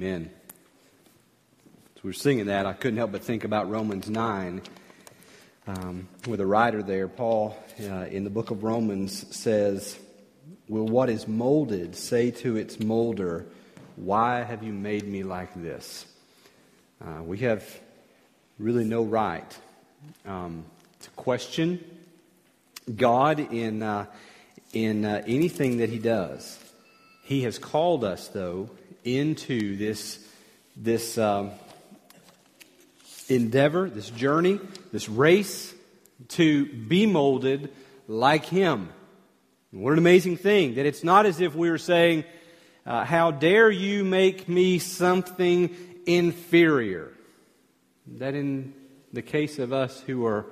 Amen. As we were singing that, I couldn't help but think about Romans 9, um, where the writer there, Paul, uh, in the book of Romans, says, Will what is molded say to its molder, Why have you made me like this? Uh, we have really no right um, to question God in, uh, in uh, anything that He does. He has called us, though, into this, this um, endeavor, this journey, this race to be molded like Him. What an amazing thing that it's not as if we were saying, uh, How dare you make me something inferior? That in the case of us who are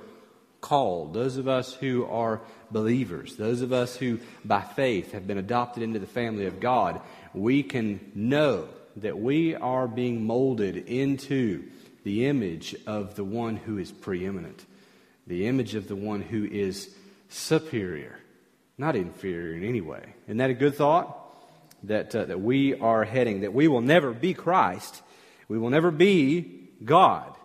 called, those of us who are believers, those of us who by faith have been adopted into the family of God, we can know that we are being molded into the image of the one who is preeminent, the image of the one who is superior, not inferior in any way. Isn't that a good thought? That, uh, that we are heading, that we will never be Christ, we will never be God.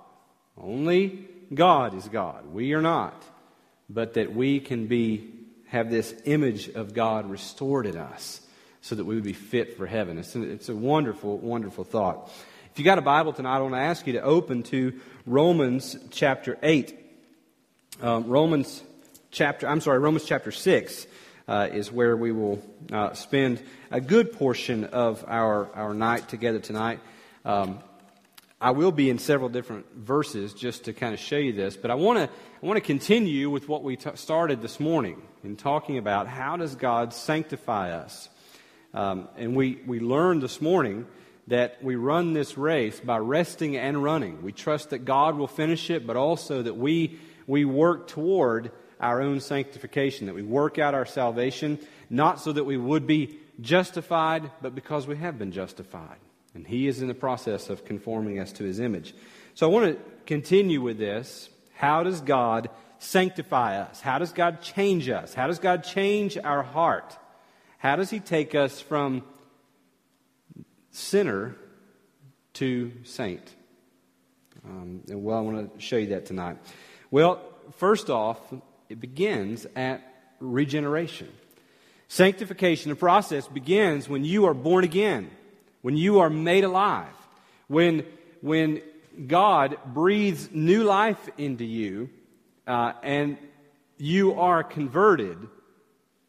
Only God is God. We are not. But that we can be, have this image of God restored in us so that we would be fit for heaven. It's a, it's a wonderful, wonderful thought. If you got a Bible tonight, I want to ask you to open to Romans chapter 8. Um, Romans chapter, I'm sorry, Romans chapter 6 uh, is where we will uh, spend a good portion of our, our night together tonight. Um, I will be in several different verses just to kind of show you this, but I want to I want to continue with what we t- started this morning in talking about how does God sanctify us, um, and we we learned this morning that we run this race by resting and running. We trust that God will finish it, but also that we we work toward our own sanctification, that we work out our salvation, not so that we would be justified, but because we have been justified. And He is in the process of conforming us to His image. So I want to continue with this. How does God sanctify us? How does God change us? How does God change our heart? How does He take us from sinner to saint? Um, well, I want to show you that tonight. Well, first off, it begins at regeneration. Sanctification, the process begins when you are born again when you are made alive, when, when God breathes new life into you uh, and you are converted,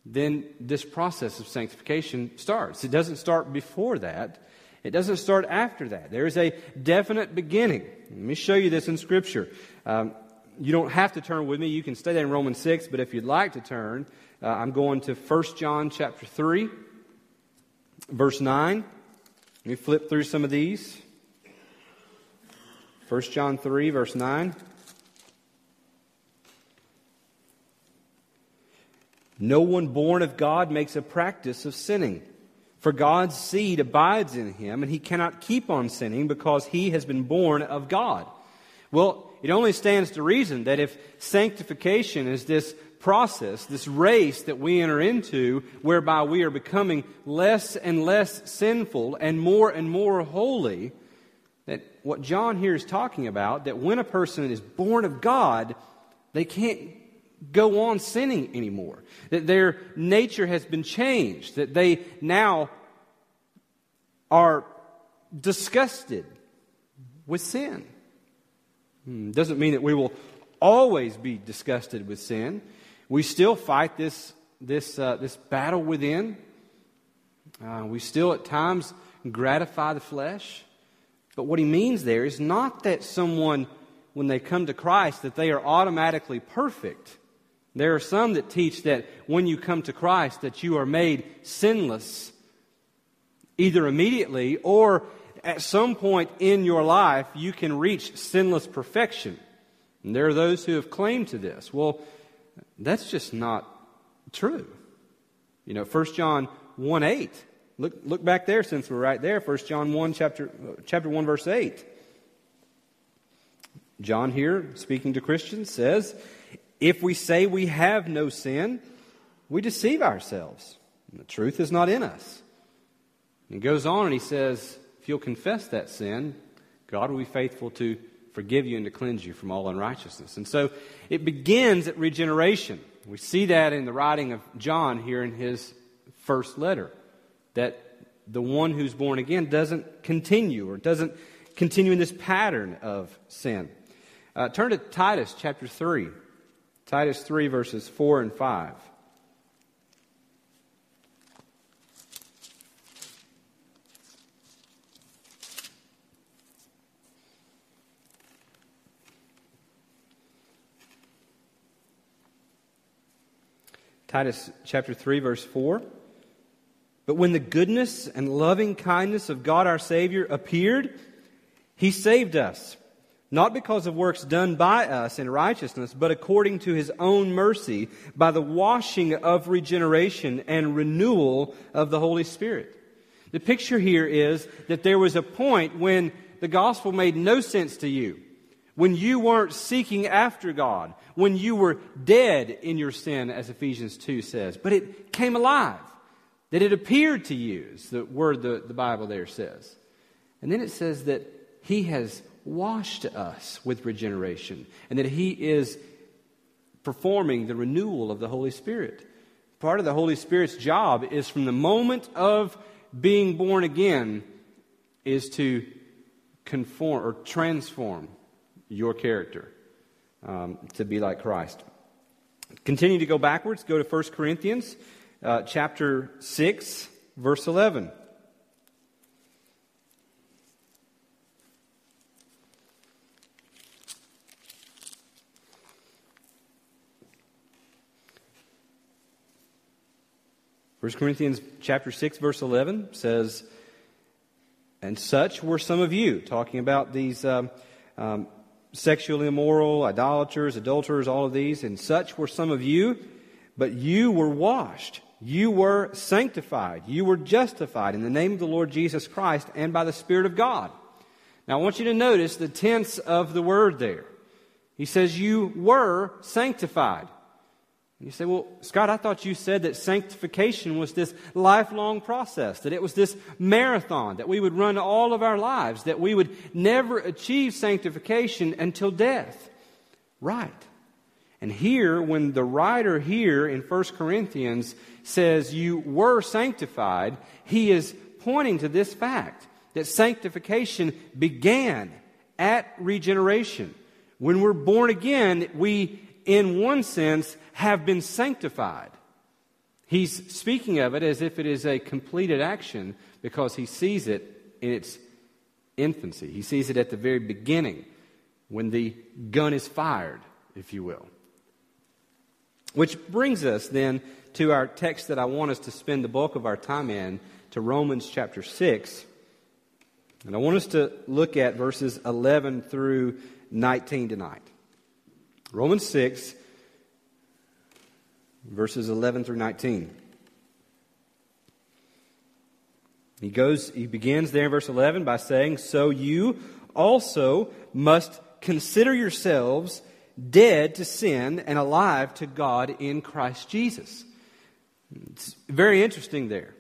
then this process of sanctification starts. It doesn't start before that. It doesn't start after that. There is a definite beginning. Let me show you this in Scripture. Um, you don't have to turn with me. You can stay there in Romans 6, but if you'd like to turn, uh, I'm going to 1 John chapter 3, verse 9. Let me flip through some of these. 1 John 3, verse 9. No one born of God makes a practice of sinning, for God's seed abides in him, and he cannot keep on sinning because he has been born of God. Well, it only stands to reason that if sanctification is this process, this race that we enter into, whereby we are becoming less and less sinful and more and more holy, that what John here is talking about, that when a person is born of God, they can't go on sinning anymore. That their nature has been changed. That they now are disgusted with sin. Hmm, doesn't mean that we will always be disgusted with sin. We still fight this, this, uh, this battle within. Uh, we still at times gratify the flesh. But what he means there is not that someone, when they come to Christ, that they are automatically perfect. There are some that teach that when you come to Christ, that you are made sinless, either immediately or at some point in your life, you can reach sinless perfection. And there are those who have claimed to this. Well, that's just not true. You know, 1 John 1 8. Look, look back there since we're right there. 1 John 1, chapter, chapter 1, verse 8. John here, speaking to Christians, says, If we say we have no sin, we deceive ourselves. And the truth is not in us. And he goes on and he says, if you'll confess that sin, God will be faithful to forgive you and to cleanse you from all unrighteousness. And so it begins at regeneration. We see that in the writing of John here in his first letter, that the one who's born again doesn't continue or doesn't continue in this pattern of sin. Uh, turn to Titus chapter 3. Titus 3, verses 4 and 5. Titus chapter 3, verse 4. But when the goodness and loving kindness of God our Savior appeared, He saved us, not because of works done by us in righteousness, but according to His own mercy, by the washing of regeneration and renewal of the Holy Spirit. The picture here is that there was a point when the gospel made no sense to you when you weren't seeking after God, when you were dead in your sin, as Ephesians 2 says, but it came alive, that it appeared to you, is the word the, the Bible there says. And then it says that He has washed us with regeneration, and that He is performing the renewal of the Holy Spirit. Part of the Holy Spirit's job is from the moment of being born again, is to conform or transform your character um, to be like Christ. Continue to go backwards. Go to 1 Corinthians uh, chapter 6, verse 11. First Corinthians chapter 6 verse 11 says, And such were some of you, talking about these um, um, sexually immoral, idolaters, adulterers, all of these, and such were some of you, but you were washed. You were sanctified. You were justified in the name of the Lord Jesus Christ and by the Spirit of God. Now, I want you to notice the tense of the word there. He says, You were sanctified. You say, well, Scott, I thought you said that sanctification was this lifelong process, that it was this marathon that we would run all of our lives, that we would never achieve sanctification until death. Right. And here, when the writer here in 1 Corinthians says you were sanctified, he is pointing to this fact that sanctification began at regeneration. When we're born again, we in one sense, have been sanctified. He's speaking of it as if it is a completed action because he sees it in its infancy. He sees it at the very beginning when the gun is fired, if you will. Which brings us then to our text that I want us to spend the bulk of our time in, to Romans chapter 6. And I want us to look at verses 11 through 19 tonight. Romans 6, verses 11 through 19. He goes, he begins there in verse 11 by saying, So you also must consider yourselves dead to sin and alive to God in Christ Jesus. It's very interesting there.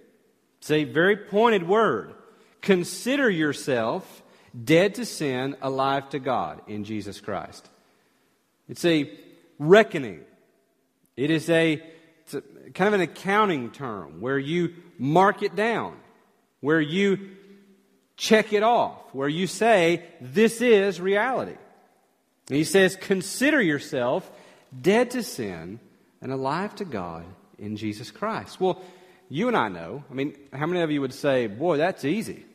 It's a very pointed word. Consider yourself dead to sin, alive to God in Jesus Christ. It's a reckoning. It is a, a, kind of an accounting term where you mark it down, where you check it off, where you say, this is reality. And he says, consider yourself dead to sin and alive to God in Jesus Christ. Well, you and I know. I mean, how many of you would say, boy, that's easy?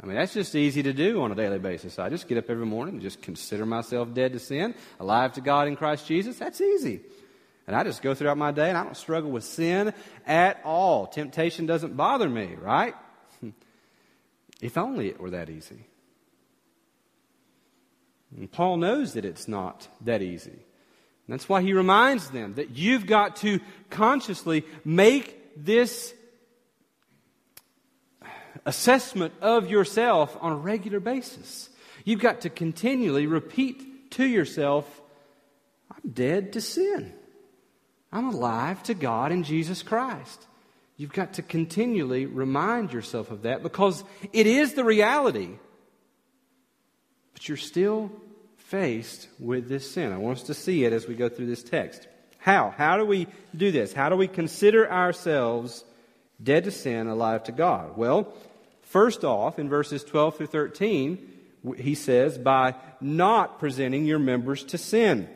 I mean, that's just easy to do on a daily basis. I just get up every morning and just consider myself dead to sin, alive to God in Christ Jesus. That's easy. And I just go throughout my day and I don't struggle with sin at all. Temptation doesn't bother me, right? if only it were that easy. And Paul knows that it's not that easy. And that's why he reminds them that you've got to consciously make this assessment of yourself on a regular basis. You've got to continually repeat to yourself, I'm dead to sin. I'm alive to God in Jesus Christ. You've got to continually remind yourself of that because it is the reality. But you're still faced with this sin. I want us to see it as we go through this text. How? How do we do this? How do we consider ourselves dead to sin, alive to God? Well, first off, in verses 12 through 13, he says, by not presenting your members to sin.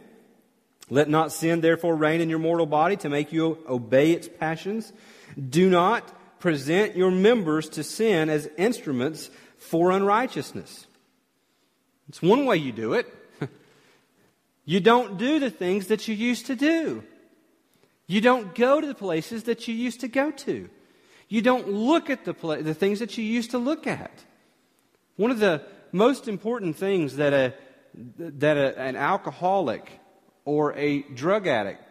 Let not sin therefore reign in your mortal body to make you obey its passions. Do not present your members to sin as instruments for unrighteousness. It's one way you do it. you don't do the things that you used to do. You don't go to the places that you used to go to. You don't look at the, pla- the things that you used to look at. One of the most important things that, a, that a, an alcoholic or a drug addict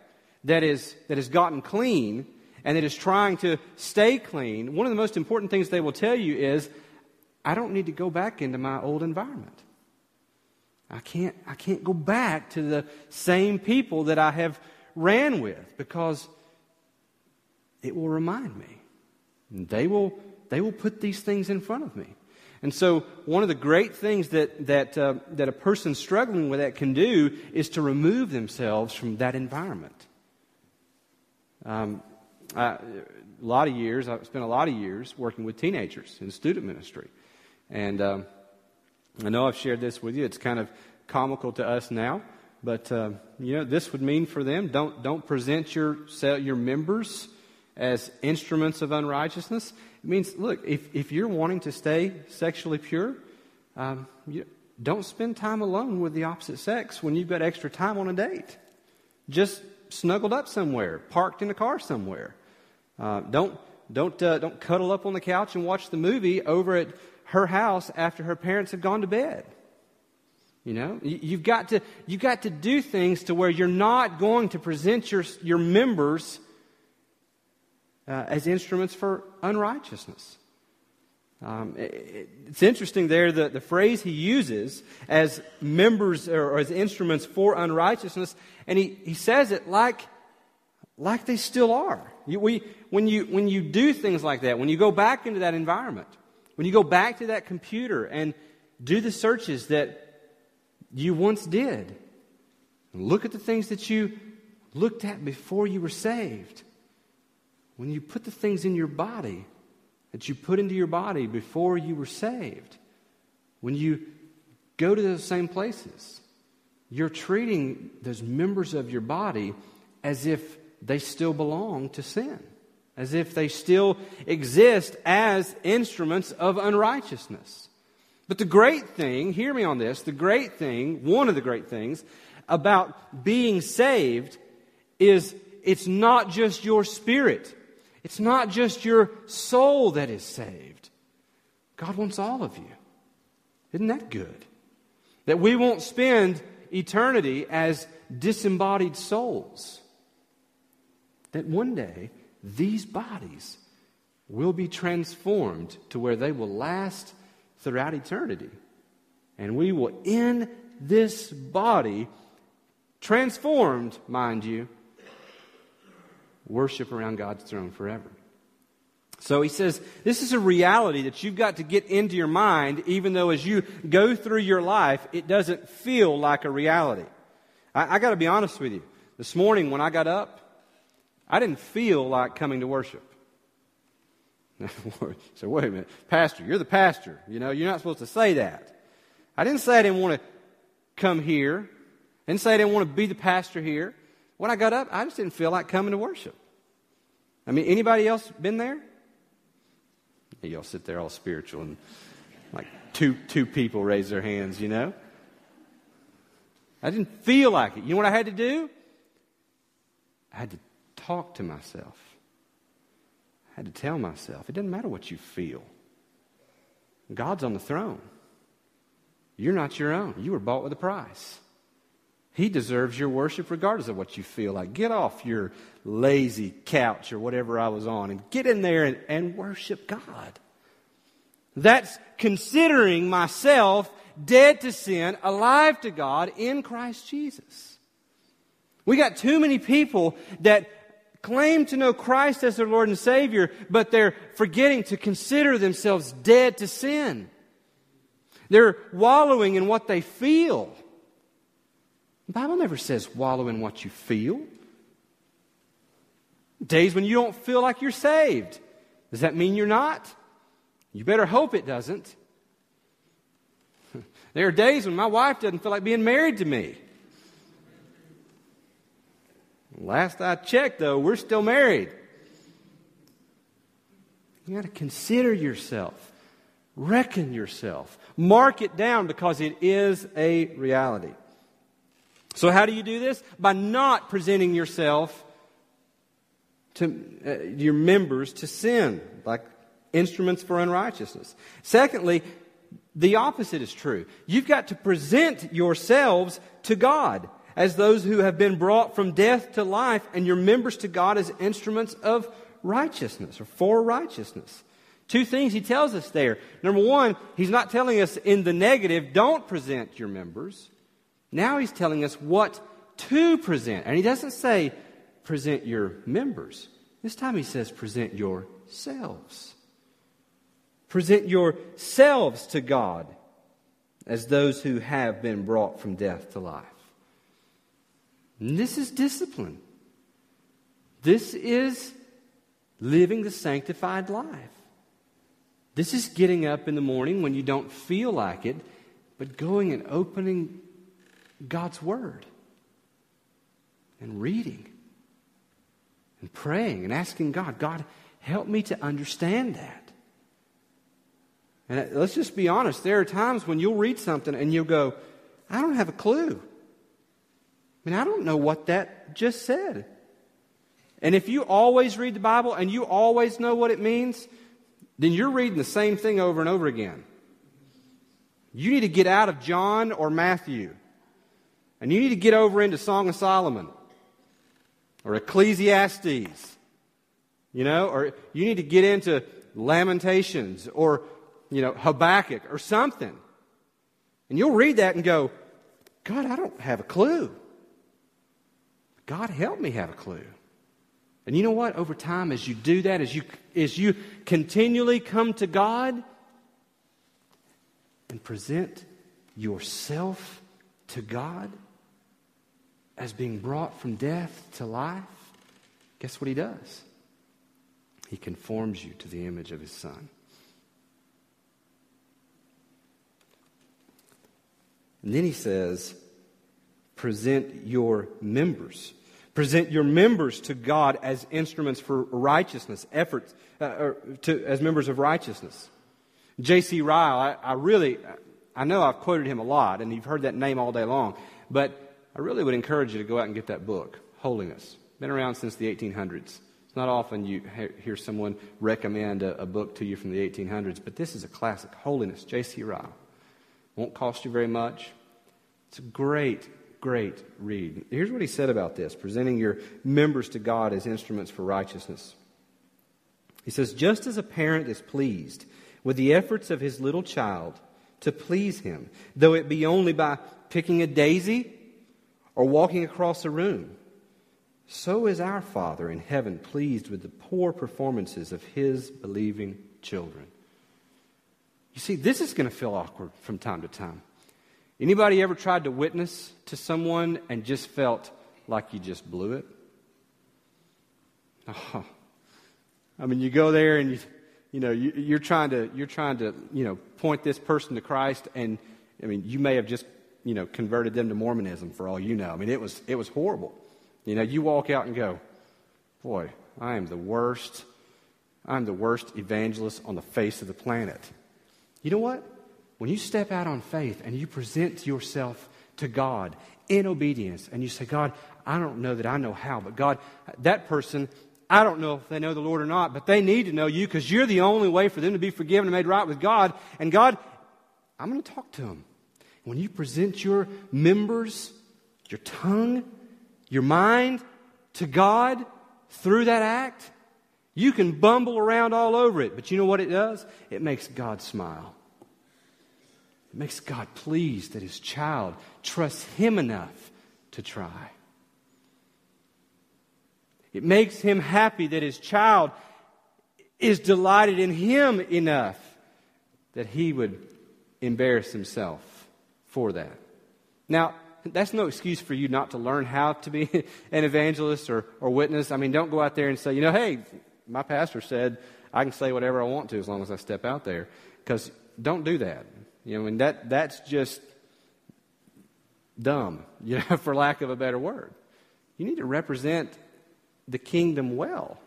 that, is, that has gotten clean and that is trying to stay clean, one of the most important things they will tell you is, I don't need to go back into my old environment. I can't, I can't go back to the same people that I have ran with because it will remind me. They will, they will put these things in front of me. And so, one of the great things that, that, uh, that a person struggling with that can do is to remove themselves from that environment. Um, I, a lot of years, I've spent a lot of years working with teenagers in student ministry. And um, I know I've shared this with you. It's kind of comical to us now. But, uh, you know, this would mean for them don't, don't present your, your members as instruments of unrighteousness. It means, look, if, if you're wanting to stay sexually pure, um, you, don't spend time alone with the opposite sex when you've got extra time on a date. Just snuggled up somewhere, parked in a car somewhere. Uh, don't don't uh, don't cuddle up on the couch and watch the movie over at her house after her parents have gone to bed. You know, you've got to you've got to do things to where you're not going to present your your members uh, as instruments for unrighteousness. Um, it, it's interesting there that the phrase he uses as members or, or as instruments for unrighteousness, and he, he says it like, like they still are. You, we, when, you, when you do things like that, when you go back into that environment, when you go back to that computer and do the searches that you once did, look at the things that you looked at before you were saved when you put the things in your body that you put into your body before you were saved, when you go to those same places, you're treating those members of your body as if they still belong to sin, as if they still exist as instruments of unrighteousness. But the great thing, hear me on this, the great thing, one of the great things about being saved is it's not just your spirit. It's not just your soul that is saved. God wants all of you. Isn't that good? That we won't spend eternity as disembodied souls. That one day these bodies will be transformed to where they will last throughout eternity. And we will, in this body, transformed, mind you, worship around God's throne forever. So he says, this is a reality that you've got to get into your mind, even though as you go through your life, it doesn't feel like a reality. I, I got to be honest with you. This morning when I got up, I didn't feel like coming to worship. so wait a minute, Pastor, you're the pastor. You know, you're not supposed to say that. I didn't say I didn't want to come here. I didn't say I didn't want to be the pastor here. When I got up, I just didn't feel like coming to worship. I mean, anybody else been there? Y'all sit there all spiritual and like two, two people raise their hands, you know? I didn't feel like it. You know what I had to do? I had to talk to myself. I had to tell myself, it doesn't matter what you feel. God's on the throne. You're not your own. You were bought with a price. He deserves your worship regardless of what you feel like. Get off your lazy couch or whatever I was on and get in there and, and worship God. That's considering myself dead to sin, alive to God in Christ Jesus. We got too many people that claim to know Christ as their Lord and Savior, but they're forgetting to consider themselves dead to sin. They're wallowing in what they feel. The Bible never says wallow in what you feel. Days when you don't feel like you're saved. Does that mean you're not? You better hope it doesn't. There are days when my wife doesn't feel like being married to me. Last I checked, though, we're still married. You got to consider yourself, reckon yourself, mark it down because it is a reality. So, how do you do this? By not presenting yourself to uh, your members to sin, like instruments for unrighteousness. Secondly, the opposite is true. You've got to present yourselves to God as those who have been brought from death to life, and your members to God as instruments of righteousness or for righteousness. Two things he tells us there. Number one, he's not telling us in the negative, don't present your members. Now he's telling us what to present. And he doesn't say, present your members. This time he says, present yourselves. Present yourselves to God as those who have been brought from death to life. And this is discipline. This is living the sanctified life. This is getting up in the morning when you don't feel like it, but going and opening God's Word and reading and praying and asking God, God, help me to understand that. And uh, let's just be honest, there are times when you'll read something and you'll go, I don't have a clue. I mean, I don't know what that just said. And if you always read the Bible and you always know what it means, then you're reading the same thing over and over again. You need to get out of John or Matthew. And you need to get over into Song of Solomon or Ecclesiastes. You know, or you need to get into Lamentations or, you know, Habakkuk or something. And you'll read that and go, God, I don't have a clue. God, help me have a clue. And you know what? Over time, as you do that, as you, as you continually come to God and present yourself to God as being brought from death to life, guess what He does? He conforms you to the image of His Son. And then He says, present your members Present your members to God as instruments for righteousness, efforts, uh, to, as members of righteousness. J.C. Ryle, I, I really, I know I've quoted him a lot, and you've heard that name all day long, but I really would encourage you to go out and get that book, Holiness. Been around since the 1800s. It's not often you hear someone recommend a, a book to you from the 1800s, but this is a classic, Holiness, J.C. Ryle. Won't cost you very much. It's a great, great read. Here's what he said about this presenting your members to God as instruments for righteousness. He says, Just as a parent is pleased with the efforts of his little child to please him, though it be only by picking a daisy or walking across a room, so is our Father in heaven pleased with the poor performances of his believing children. You see, this is going to feel awkward from time to time. Anybody ever tried to witness to someone and just felt like you just blew it? Oh. I mean, you go there and you, you know, you, you're trying to, you're trying to, you know, point this person to Christ, and I mean, you may have just, you know, converted them to Mormonism for all you know. I mean, it was, it was horrible. You know, you walk out and go, boy, I am the worst, I'm the worst evangelist on the face of the planet. You know what? When you step out on faith and you present yourself to God in obedience and you say, God, I don't know that I know how, but God, that person, I don't know if they know the Lord or not, but they need to know you because you're the only way for them to be forgiven and made right with God. And God, I'm going to talk to them. When you present your members, your tongue, your mind to God through that act, you can bumble around all over it, but you know what it does? It makes God smile. It makes God pleased that his child trusts him enough to try. It makes him happy that his child is delighted in him enough that he would embarrass himself for that. Now, that's no excuse for you not to learn how to be an evangelist or, or witness. I mean, don't go out there and say, you know, hey, my pastor said I can say whatever I want to as long as I step out there. Because don't do that. You know, I mean, that, that's just dumb, you know, for lack of a better word. You need to represent the kingdom well.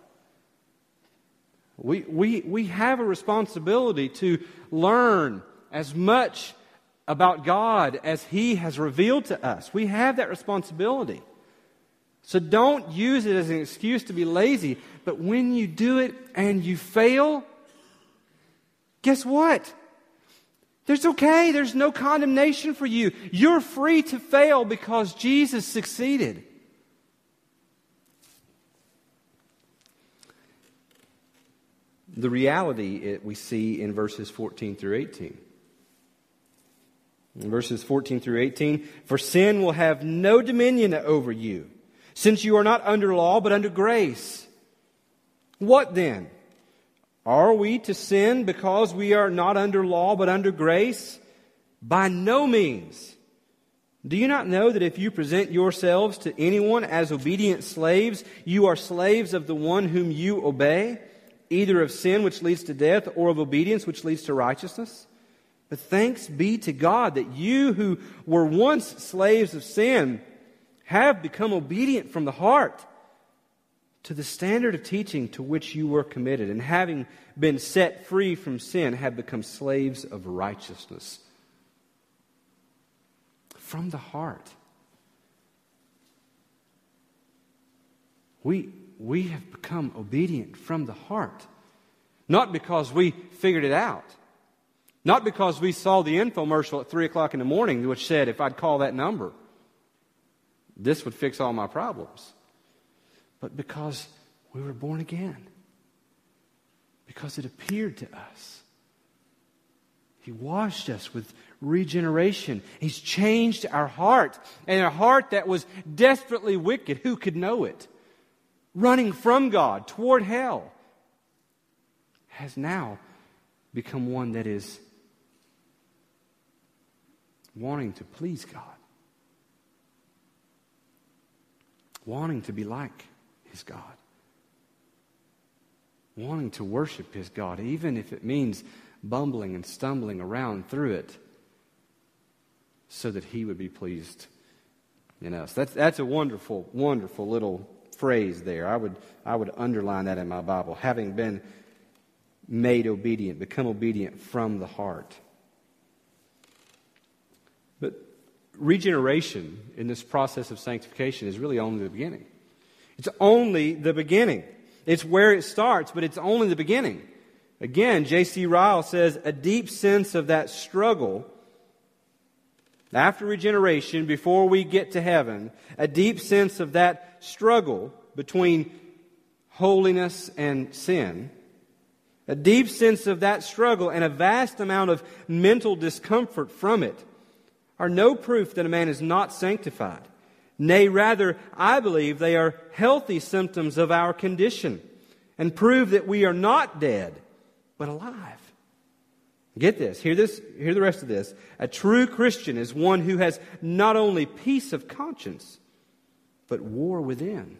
We, we, we have a responsibility to learn as much about God as He has revealed to us. We have that responsibility. So don't use it as an excuse to be lazy. But when you do it and you fail, guess what? There's okay. There's no condemnation for you. You're free to fail because Jesus succeeded. The reality it, we see in verses 14 through 18. In verses 14 through 18, for sin will have no dominion over you, since you are not under law, but under grace. What then? Are we to sin because we are not under law but under grace? By no means. Do you not know that if you present yourselves to anyone as obedient slaves, you are slaves of the one whom you obey, either of sin which leads to death or of obedience which leads to righteousness? But thanks be to God that you who were once slaves of sin have become obedient from the heart to the standard of teaching to which you were committed, and having been set free from sin, have become slaves of righteousness. From the heart. We, we have become obedient from the heart. Not because we figured it out. Not because we saw the infomercial at 3 o'clock in the morning, which said if I'd call that number, this would fix all my problems but because we were born again. Because it appeared to us. He washed us with regeneration. He's changed our heart. And a heart that was desperately wicked, who could know it? Running from God toward hell, has now become one that is wanting to please God, wanting to be like his God. Wanting to worship his God, even if it means bumbling and stumbling around through it, so that he would be pleased in us. That's, that's a wonderful, wonderful little phrase there. I would, I would underline that in my Bible. Having been made obedient, become obedient from the heart. But regeneration in this process of sanctification is really only the beginning. It's only the beginning. It's where it starts, but it's only the beginning. Again, J.C. Ryle says a deep sense of that struggle after regeneration, before we get to heaven, a deep sense of that struggle between holiness and sin, a deep sense of that struggle, and a vast amount of mental discomfort from it are no proof that a man is not sanctified. Nay, rather, I believe they are healthy symptoms of our condition and prove that we are not dead, but alive. Get this. Hear this. Hear the rest of this. A true Christian is one who has not only peace of conscience, but war within.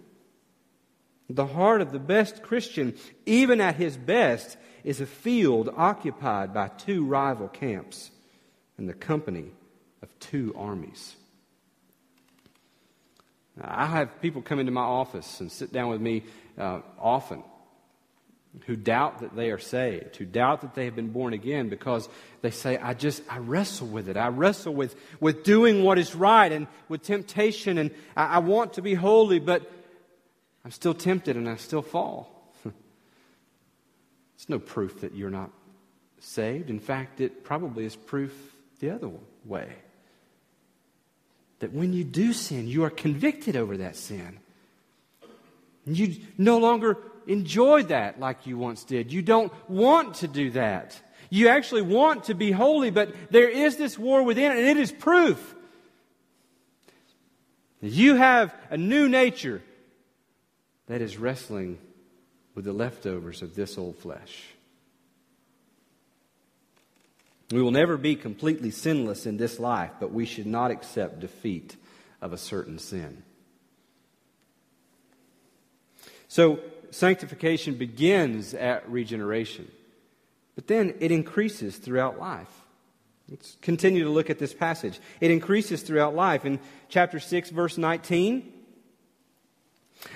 The heart of the best Christian, even at his best, is a field occupied by two rival camps and the company of two armies. I have people come into my office and sit down with me uh, often who doubt that they are saved, who doubt that they have been born again because they say, I just, I wrestle with it. I wrestle with, with doing what is right and with temptation, and I, I want to be holy, but I'm still tempted and I still fall. it's no proof that you're not saved. In fact, it probably is proof the other way that when you do sin, you are convicted over that sin. You no longer enjoy that like you once did. You don't want to do that. You actually want to be holy, but there is this war within, and it is proof. That you have a new nature that is wrestling with the leftovers of this old flesh. We will never be completely sinless in this life, but we should not accept defeat of a certain sin. So, sanctification begins at regeneration, but then it increases throughout life. Let's continue to look at this passage. It increases throughout life. In chapter 6, verse 19,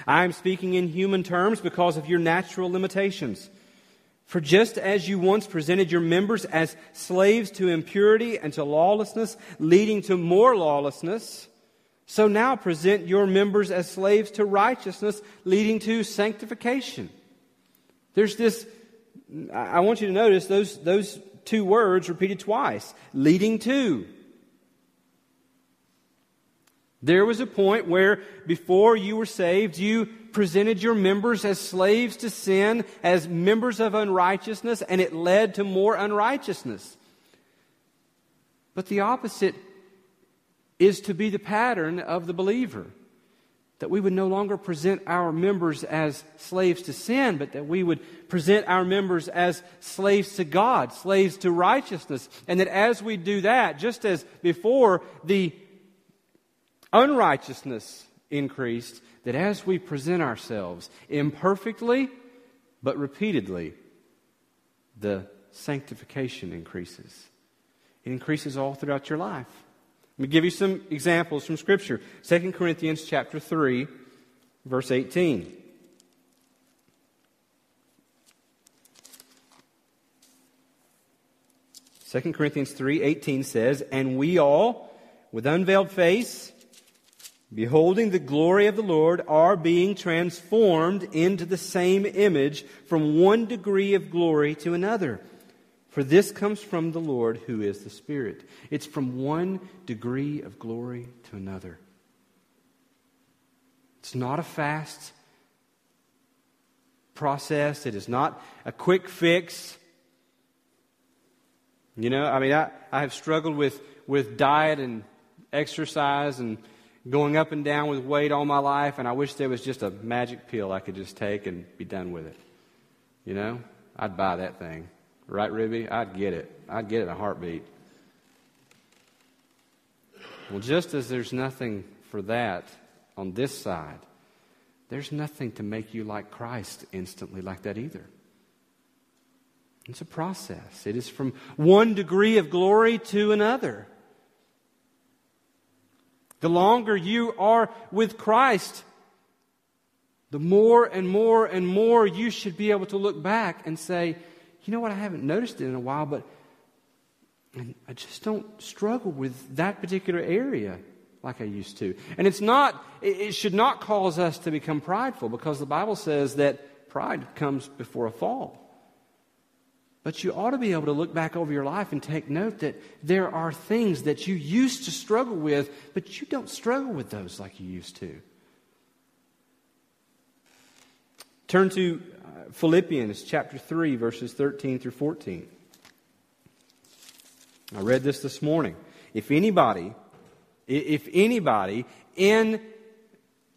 I am speaking in human terms because of your natural limitations. For just as you once presented your members as slaves to impurity and to lawlessness, leading to more lawlessness, so now present your members as slaves to righteousness, leading to sanctification. There's this, I want you to notice those, those two words repeated twice leading to. There was a point where before you were saved, you presented your members as slaves to sin, as members of unrighteousness, and it led to more unrighteousness. But the opposite is to be the pattern of the believer. That we would no longer present our members as slaves to sin, but that we would present our members as slaves to God, slaves to righteousness. And that as we do that, just as before the unrighteousness increased, that as we present ourselves imperfectly but repeatedly, the sanctification increases. It increases all throughout your life. Let me give you some examples from Scripture. 2 Corinthians chapter 3, verse 18. Second Corinthians 3:18 says, "And we all with unveiled face beholding the glory of the Lord, are being transformed into the same image from one degree of glory to another. For this comes from the Lord who is the Spirit. It's from one degree of glory to another. It's not a fast process, it is not a quick fix. You know, I mean, I, I have struggled with, with diet and exercise and going up and down with weight all my life, and I wish there was just a magic pill I could just take and be done with it. You know, I'd buy that thing. Right, Ruby? I'd get it. I'd get it in a heartbeat. Well, just as there's nothing for that on this side, there's nothing to make you like Christ instantly like that either. It's a process. It is from one degree of glory to another. The longer you are with Christ, the more and more and more you should be able to look back and say, you know what, I haven't noticed it in a while, but I just don't struggle with that particular area like I used to. And it's not, it should not cause us to become prideful because the Bible says that pride comes before a fall. But you ought to be able to look back over your life and take note that there are things that you used to struggle with, but you don't struggle with those like you used to. Turn to uh, Philippians chapter 3, verses 13 through 14. I read this this morning. If anybody, if anybody in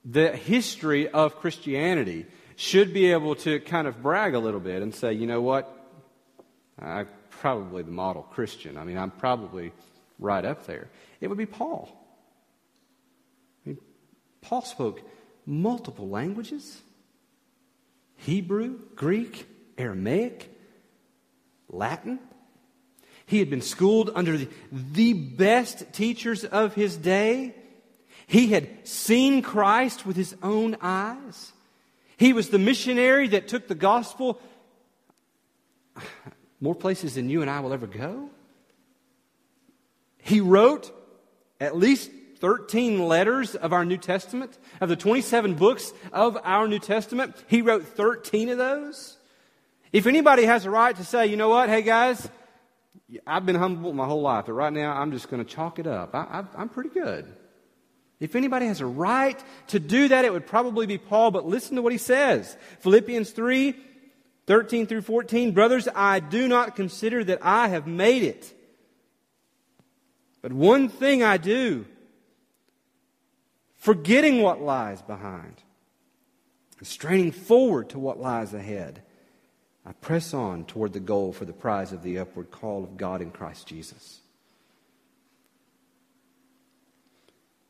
the history of Christianity should be able to kind of brag a little bit and say, you know what, I'm probably the model Christian. I mean, I'm probably right up there. It would be Paul. I mean, Paul spoke multiple languages Hebrew, Greek, Aramaic, Latin. He had been schooled under the, the best teachers of his day. He had seen Christ with his own eyes. He was the missionary that took the gospel more places than you and I will ever go. He wrote at least 13 letters of our New Testament. Of the 27 books of our New Testament, he wrote 13 of those. If anybody has a right to say, you know what, hey guys, I've been humble my whole life, but right now I'm just going to chalk it up. I, am pretty good. If anybody has a right to do that, it would probably be Paul, but listen to what he says. Philippians 3 13 through 14, brothers, I do not consider that I have made it. But one thing I do, forgetting what lies behind and straining forward to what lies ahead. I press on toward the goal for the prize of the upward call of God in Christ Jesus.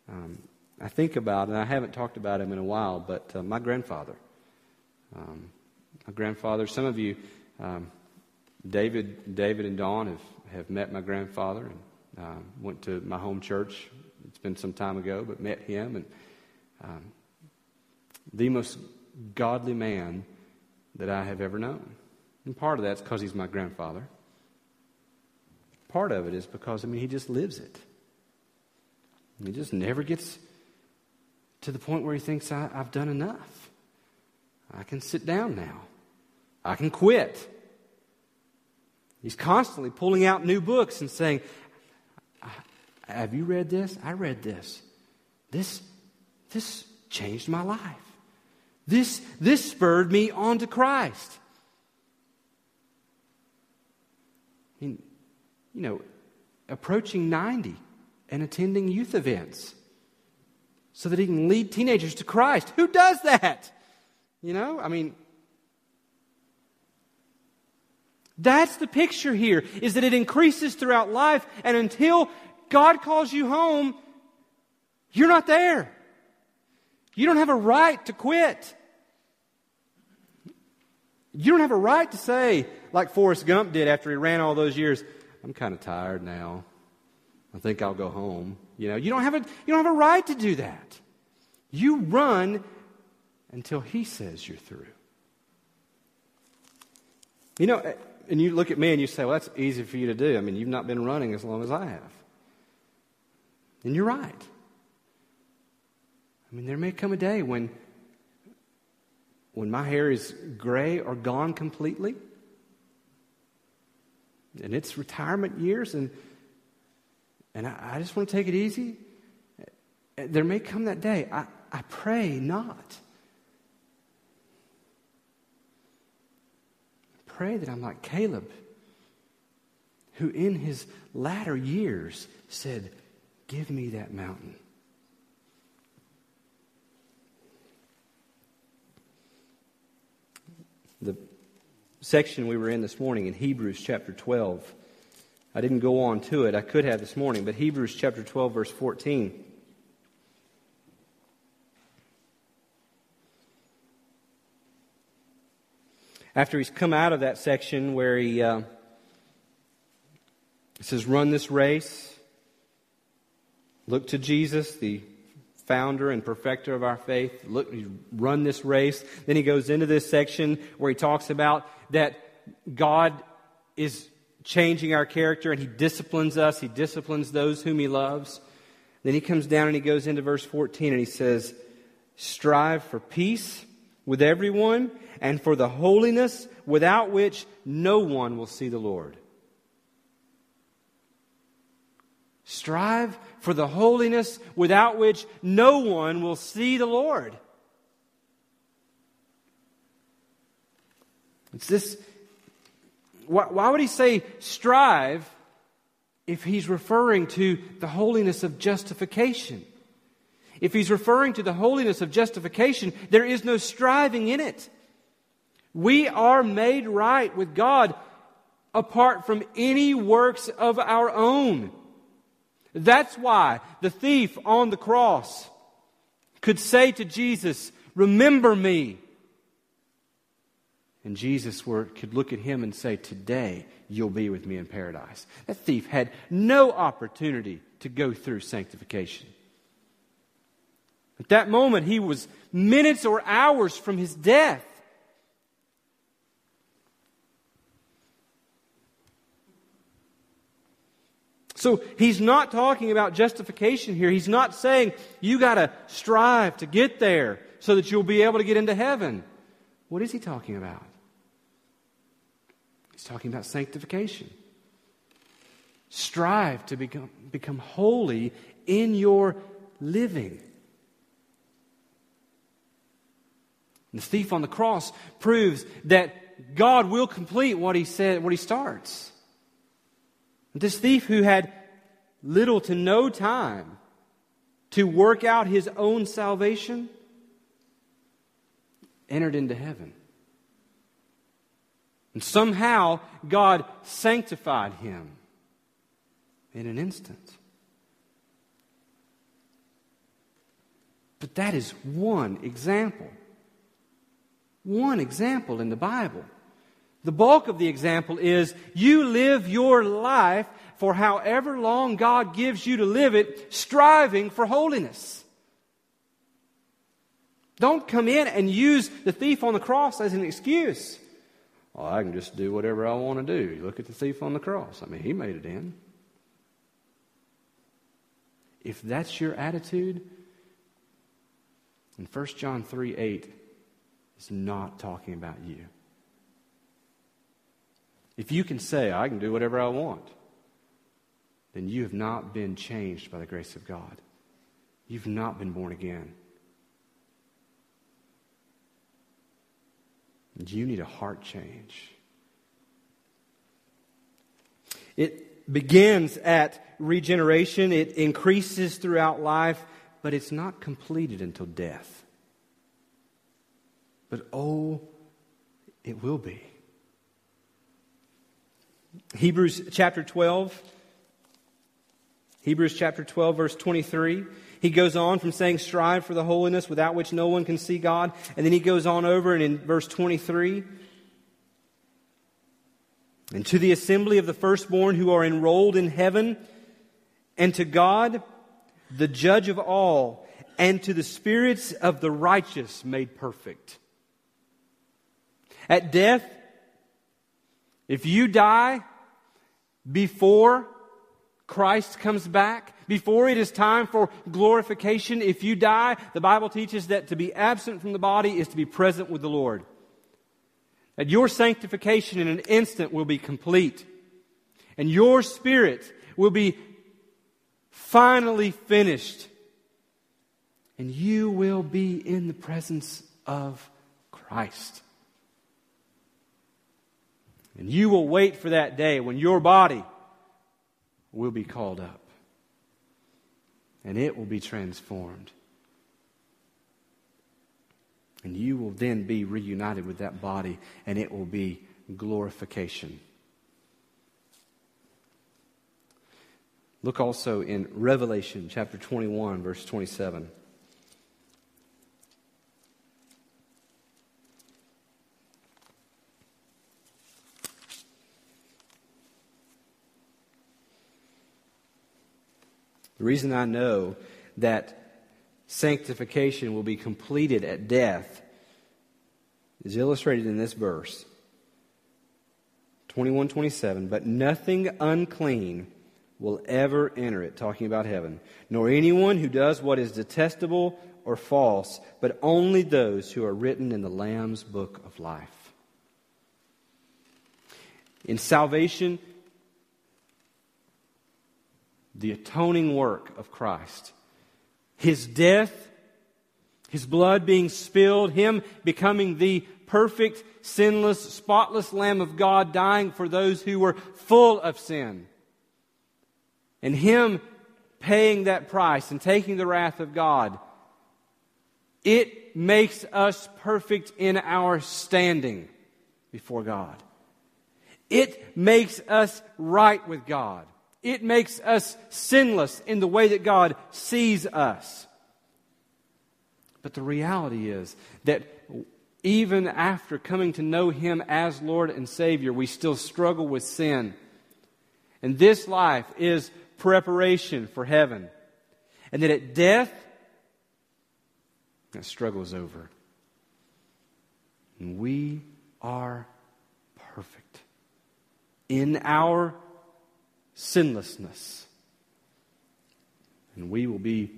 Um, I think about, and I haven't talked about him in a while, but uh, my grandfather. Um, my grandfather, some of you, um, David, David and Dawn have, have met my grandfather and uh, went to my home church. It's been some time ago, but met him and um, the most godly man that I have ever known. And part of that's because he's my grandfather. Part of it is because, I mean, he just lives it. He just never gets to the point where he thinks, I, have done enough. I can sit down now. I can quit. He's constantly pulling out new books and saying, Have you read this? I read this. This, this changed my life. This, this spurred me on to Christ. I mean, you know, approaching 90 and attending youth events so that he can lead teenagers to Christ. Who does that? You know, I mean, that's the picture here, is that it increases throughout life, and until God calls you home, you're not there. You don't have a right to quit. You don't have a right to say, like Forrest Gump did after he ran all those years, I'm kind of tired now. I think I'll go home. You know, you don't have a, you don't have a right to do that. You run until he says you're through. You know, and you look at me and you say, well, that's easy for you to do. I mean, you've not been running as long as I have. And you're right. I mean, there may come a day when, when my hair is gray or gone completely, and it's retirement years, and, and I, I just want to take it easy. There may come that day. I, I pray not. Pray that I'm like Caleb, who in his latter years said, Give me that mountain. The section we were in this morning in Hebrews chapter 12, I didn't go on to it. I could have this morning, but Hebrews chapter 12, verse 14. After he's come out of that section where he uh, says, Run this race, look to Jesus, the founder and perfecter of our faith. Look, run this race. Then he goes into this section where he talks about that God is changing our character and he disciplines us, he disciplines those whom he loves. Then he comes down and he goes into verse 14 and he says, Strive for peace with everyone and for the holiness without which no one will see the Lord. Strive for the holiness without which no one will see the Lord. It's this. Why, why would he say strive if he's referring to the holiness of justification? If he's referring to the holiness of justification, there is no striving in it. We are made right with God apart from any works of our own. That's why the thief on the cross could say to Jesus, Remember me. And Jesus were, could look at him and say, Today you'll be with me in paradise. That thief had no opportunity to go through sanctification. At that moment, he was minutes or hours from his death. So he's not talking about justification here. He's not saying you got to strive to get there so that you'll be able to get into heaven. What is he talking about? He's talking about sanctification. Strive to become, become holy in your living. And the thief on the cross proves that God will complete what he said, what he starts. This thief who had little to no time to work out his own salvation, entered into heaven. And somehow God sanctified him in an instant. But that is one example. One example in the Bible. The bulk of the example is you live your life for however long God gives you to live it, striving for holiness. Don't come in and use the thief on the cross as an excuse. Well, I can just do whatever I want to do. Look at the thief on the cross. I mean, he made it in. If that's your attitude, then 1 John 3 8 is not talking about you. If you can say, I can do whatever I want, then you have not been changed by the grace of God. You've not been born again. You need a heart change. It begins at regeneration, it increases throughout life, but it's not completed until death. But oh, it will be. Hebrews chapter 12. Hebrews chapter 12, verse 23. He goes on from saying, Strive for the holiness without which no one can see God. And then he goes on over and in verse 23, and to the assembly of the firstborn who are enrolled in heaven, and to God, the judge of all, and to the spirits of the righteous made perfect. At death, if you die before Christ comes back, before it is time for glorification, if you die, the Bible teaches that to be absent from the body is to be present with the Lord. That your sanctification in an instant will be complete. And your spirit will be finally finished. And you will be in the presence of Christ. And you will wait for that day when your body will be called up. And it will be transformed. And you will then be reunited with that body, and it will be glorification. Look also in Revelation chapter 21, verse 27. The reason I know that sanctification will be completed at death is illustrated in this verse 21 27. But nothing unclean will ever enter it, talking about heaven, nor anyone who does what is detestable or false, but only those who are written in the Lamb's book of life. In salvation, the atoning work of Christ. His death, His blood being spilled, Him becoming the perfect, sinless, spotless Lamb of God, dying for those who were full of sin. And Him paying that price and taking the wrath of God. It makes us perfect in our standing before God. It makes us right with God. It makes us sinless in the way that God sees us. But the reality is that even after coming to know Him as Lord and Savior, we still struggle with sin. And this life is preparation for heaven. And that at death, that struggle is over. And we are perfect in our sinlessness. And we will be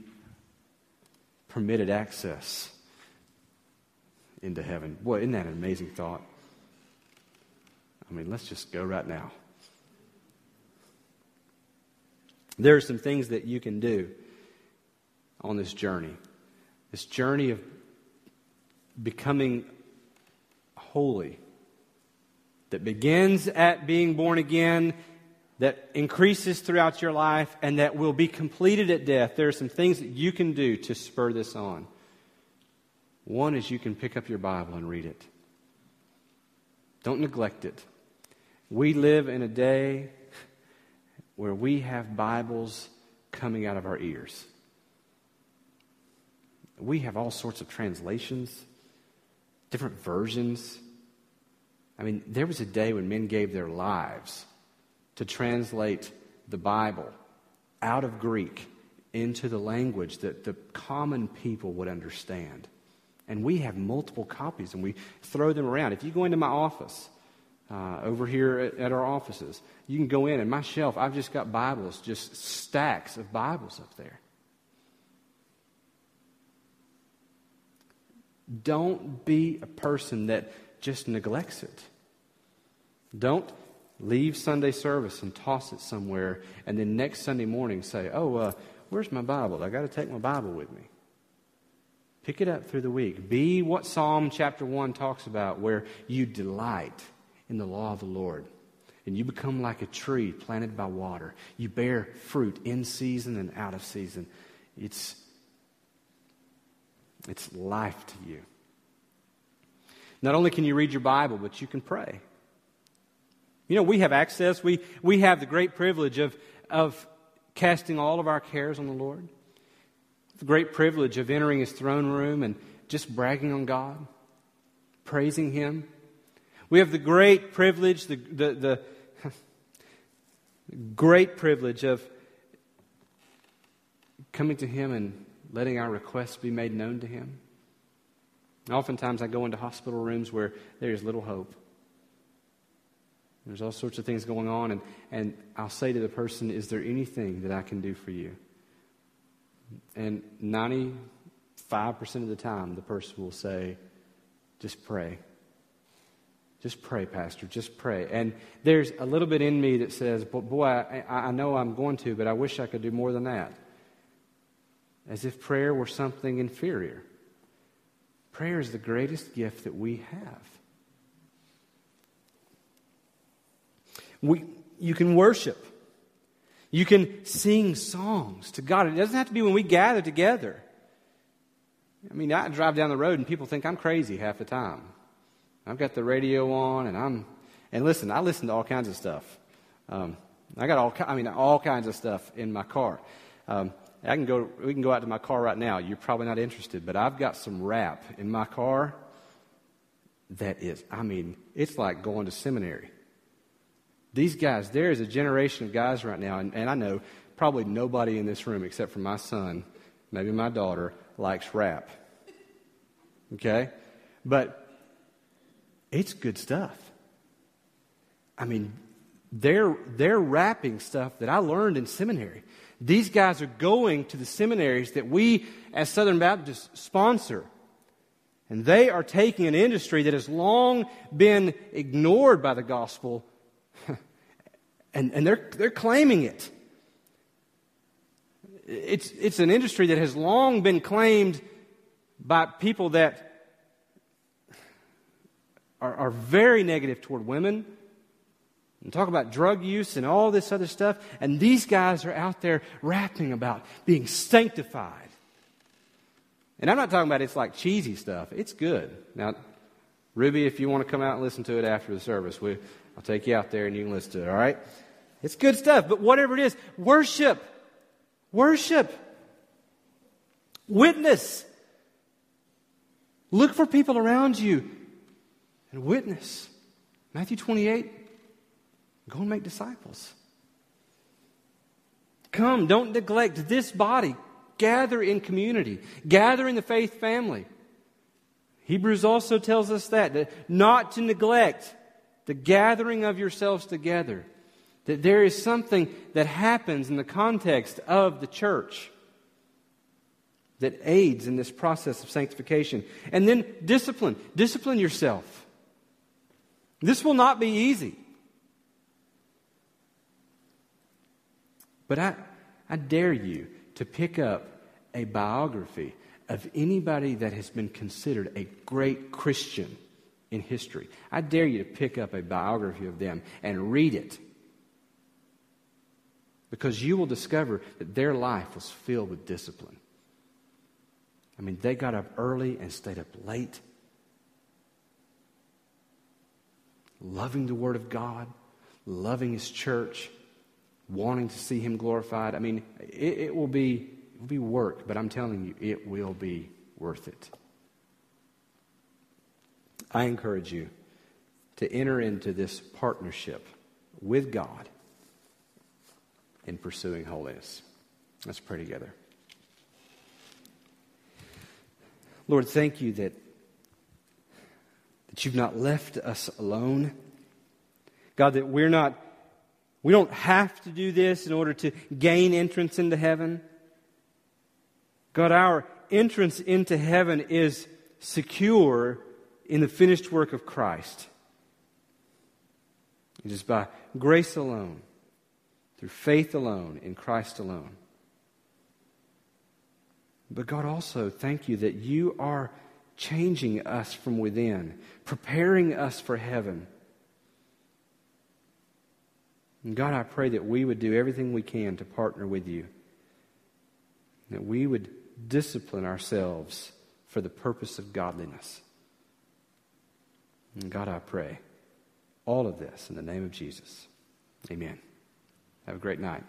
permitted access into heaven. Boy, isn't that an amazing thought? I mean, let's just go right now. There are some things that you can do on this journey. This journey of becoming holy that begins at being born again that increases throughout your life and that will be completed at death, there are some things that you can do to spur this on. One is you can pick up your Bible and read it. Don't neglect it. We live in a day where we have Bibles coming out of our ears. We have all sorts of translations, different versions. I mean, there was a day when men gave their lives to translate the Bible out of Greek into the language that the common people would understand. And we have multiple copies and we throw them around. If you go into my office, uh, over here at, at, our offices, you can go in and my shelf, I've just got Bibles, just stacks of Bibles up there. Don't be a person that just neglects it. Don't leave Sunday service and toss it somewhere, and then next Sunday morning say, Oh, uh, where's my Bible? I got to take my Bible with me. Pick it up through the week. Be what Psalm chapter 1 talks about, where you delight in the law of the Lord. And you become like a tree planted by water. You bear fruit in season and out of season. It's, it's life to you. Not only can you read your Bible, but you can pray. You know, we have access, we, we have the great privilege of, of casting all of our cares on the Lord. The great privilege of entering his throne room and just bragging on God, praising him. We have the great privilege, the, the, the great privilege of coming to him and letting our requests be made known to him. Oftentimes, I go into hospital rooms where there is little hope. There's all sorts of things going on, and, and I'll say to the person, Is there anything that I can do for you? And 95% of the time, the person will say, Just pray. Just pray, Pastor. Just pray. And there's a little bit in me that says, But Boy, I, I know I'm going to, but I wish I could do more than that. As if prayer were something inferior. Prayer is the greatest gift that we have. We, you can worship. You can sing songs to God. It doesn't have to be when we gather together. I mean, I drive down the road and people think I'm crazy half the time. I've got the radio on and I'm, and listen, I listen to all kinds of stuff. Um, I got all, I mean, all kinds of stuff in my car. Um, I can go, we can go out to my car right now. You're probably not interested, but I've got some rap in my car that is, I mean, it's like going to seminary. These guys, there is a generation of guys right now, and, and I know probably nobody in this room except for my son, maybe my daughter, likes rap. Okay? But it's good stuff. I mean, they're, they're rapping stuff that I learned in seminary. These guys are going to the seminaries that we, as Southern Baptists, sponsor. And they are taking an industry that has long been ignored by the gospel, and, and they're, they're claiming it. It's, it's an industry that has long been claimed by people that are, are very negative toward women, and talk about drug use and all this other stuff. And these guys are out there rapping about being sanctified. And I'm not talking about it's like cheesy stuff. It's good. Now, Ruby, if you want to come out and listen to it after the service, we, I'll take you out there and you can listen to it, all right? It's good stuff. But whatever it is, worship. Worship. Witness. Look for people around you and witness. Matthew 28 Go and make disciples. Come, don't neglect this body. Gather in community, gather in the faith family. Hebrews also tells us that, that not to neglect the gathering of yourselves together. That there is something that happens in the context of the church that aids in this process of sanctification. And then discipline. Discipline yourself. This will not be easy. But I, I dare you to pick up a biography of anybody that has been considered a great Christian in history. I dare you to pick up a biography of them and read it. Because you will discover that their life was filled with discipline. I mean, they got up early and stayed up late, loving the Word of God, loving His church, wanting to see Him glorified. I mean, it, it will be it will be work, but I'm telling you, it will be worth it. I encourage you to enter into this partnership with God in pursuing holiness. Let's pray together. Lord, thank you that, that you've not left us alone. God, that we're not, we don't have to do this in order to gain entrance into heaven. God, our entrance into heaven is secure in the finished work of Christ. It is by grace alone, through faith alone, in Christ alone. But God, also thank you that you are changing us from within, preparing us for heaven. And God, I pray that we would do everything we can to partner with you, that we would discipline ourselves for the purpose of godliness. And God, I pray all of this in the name of Jesus. Amen. Have a great night.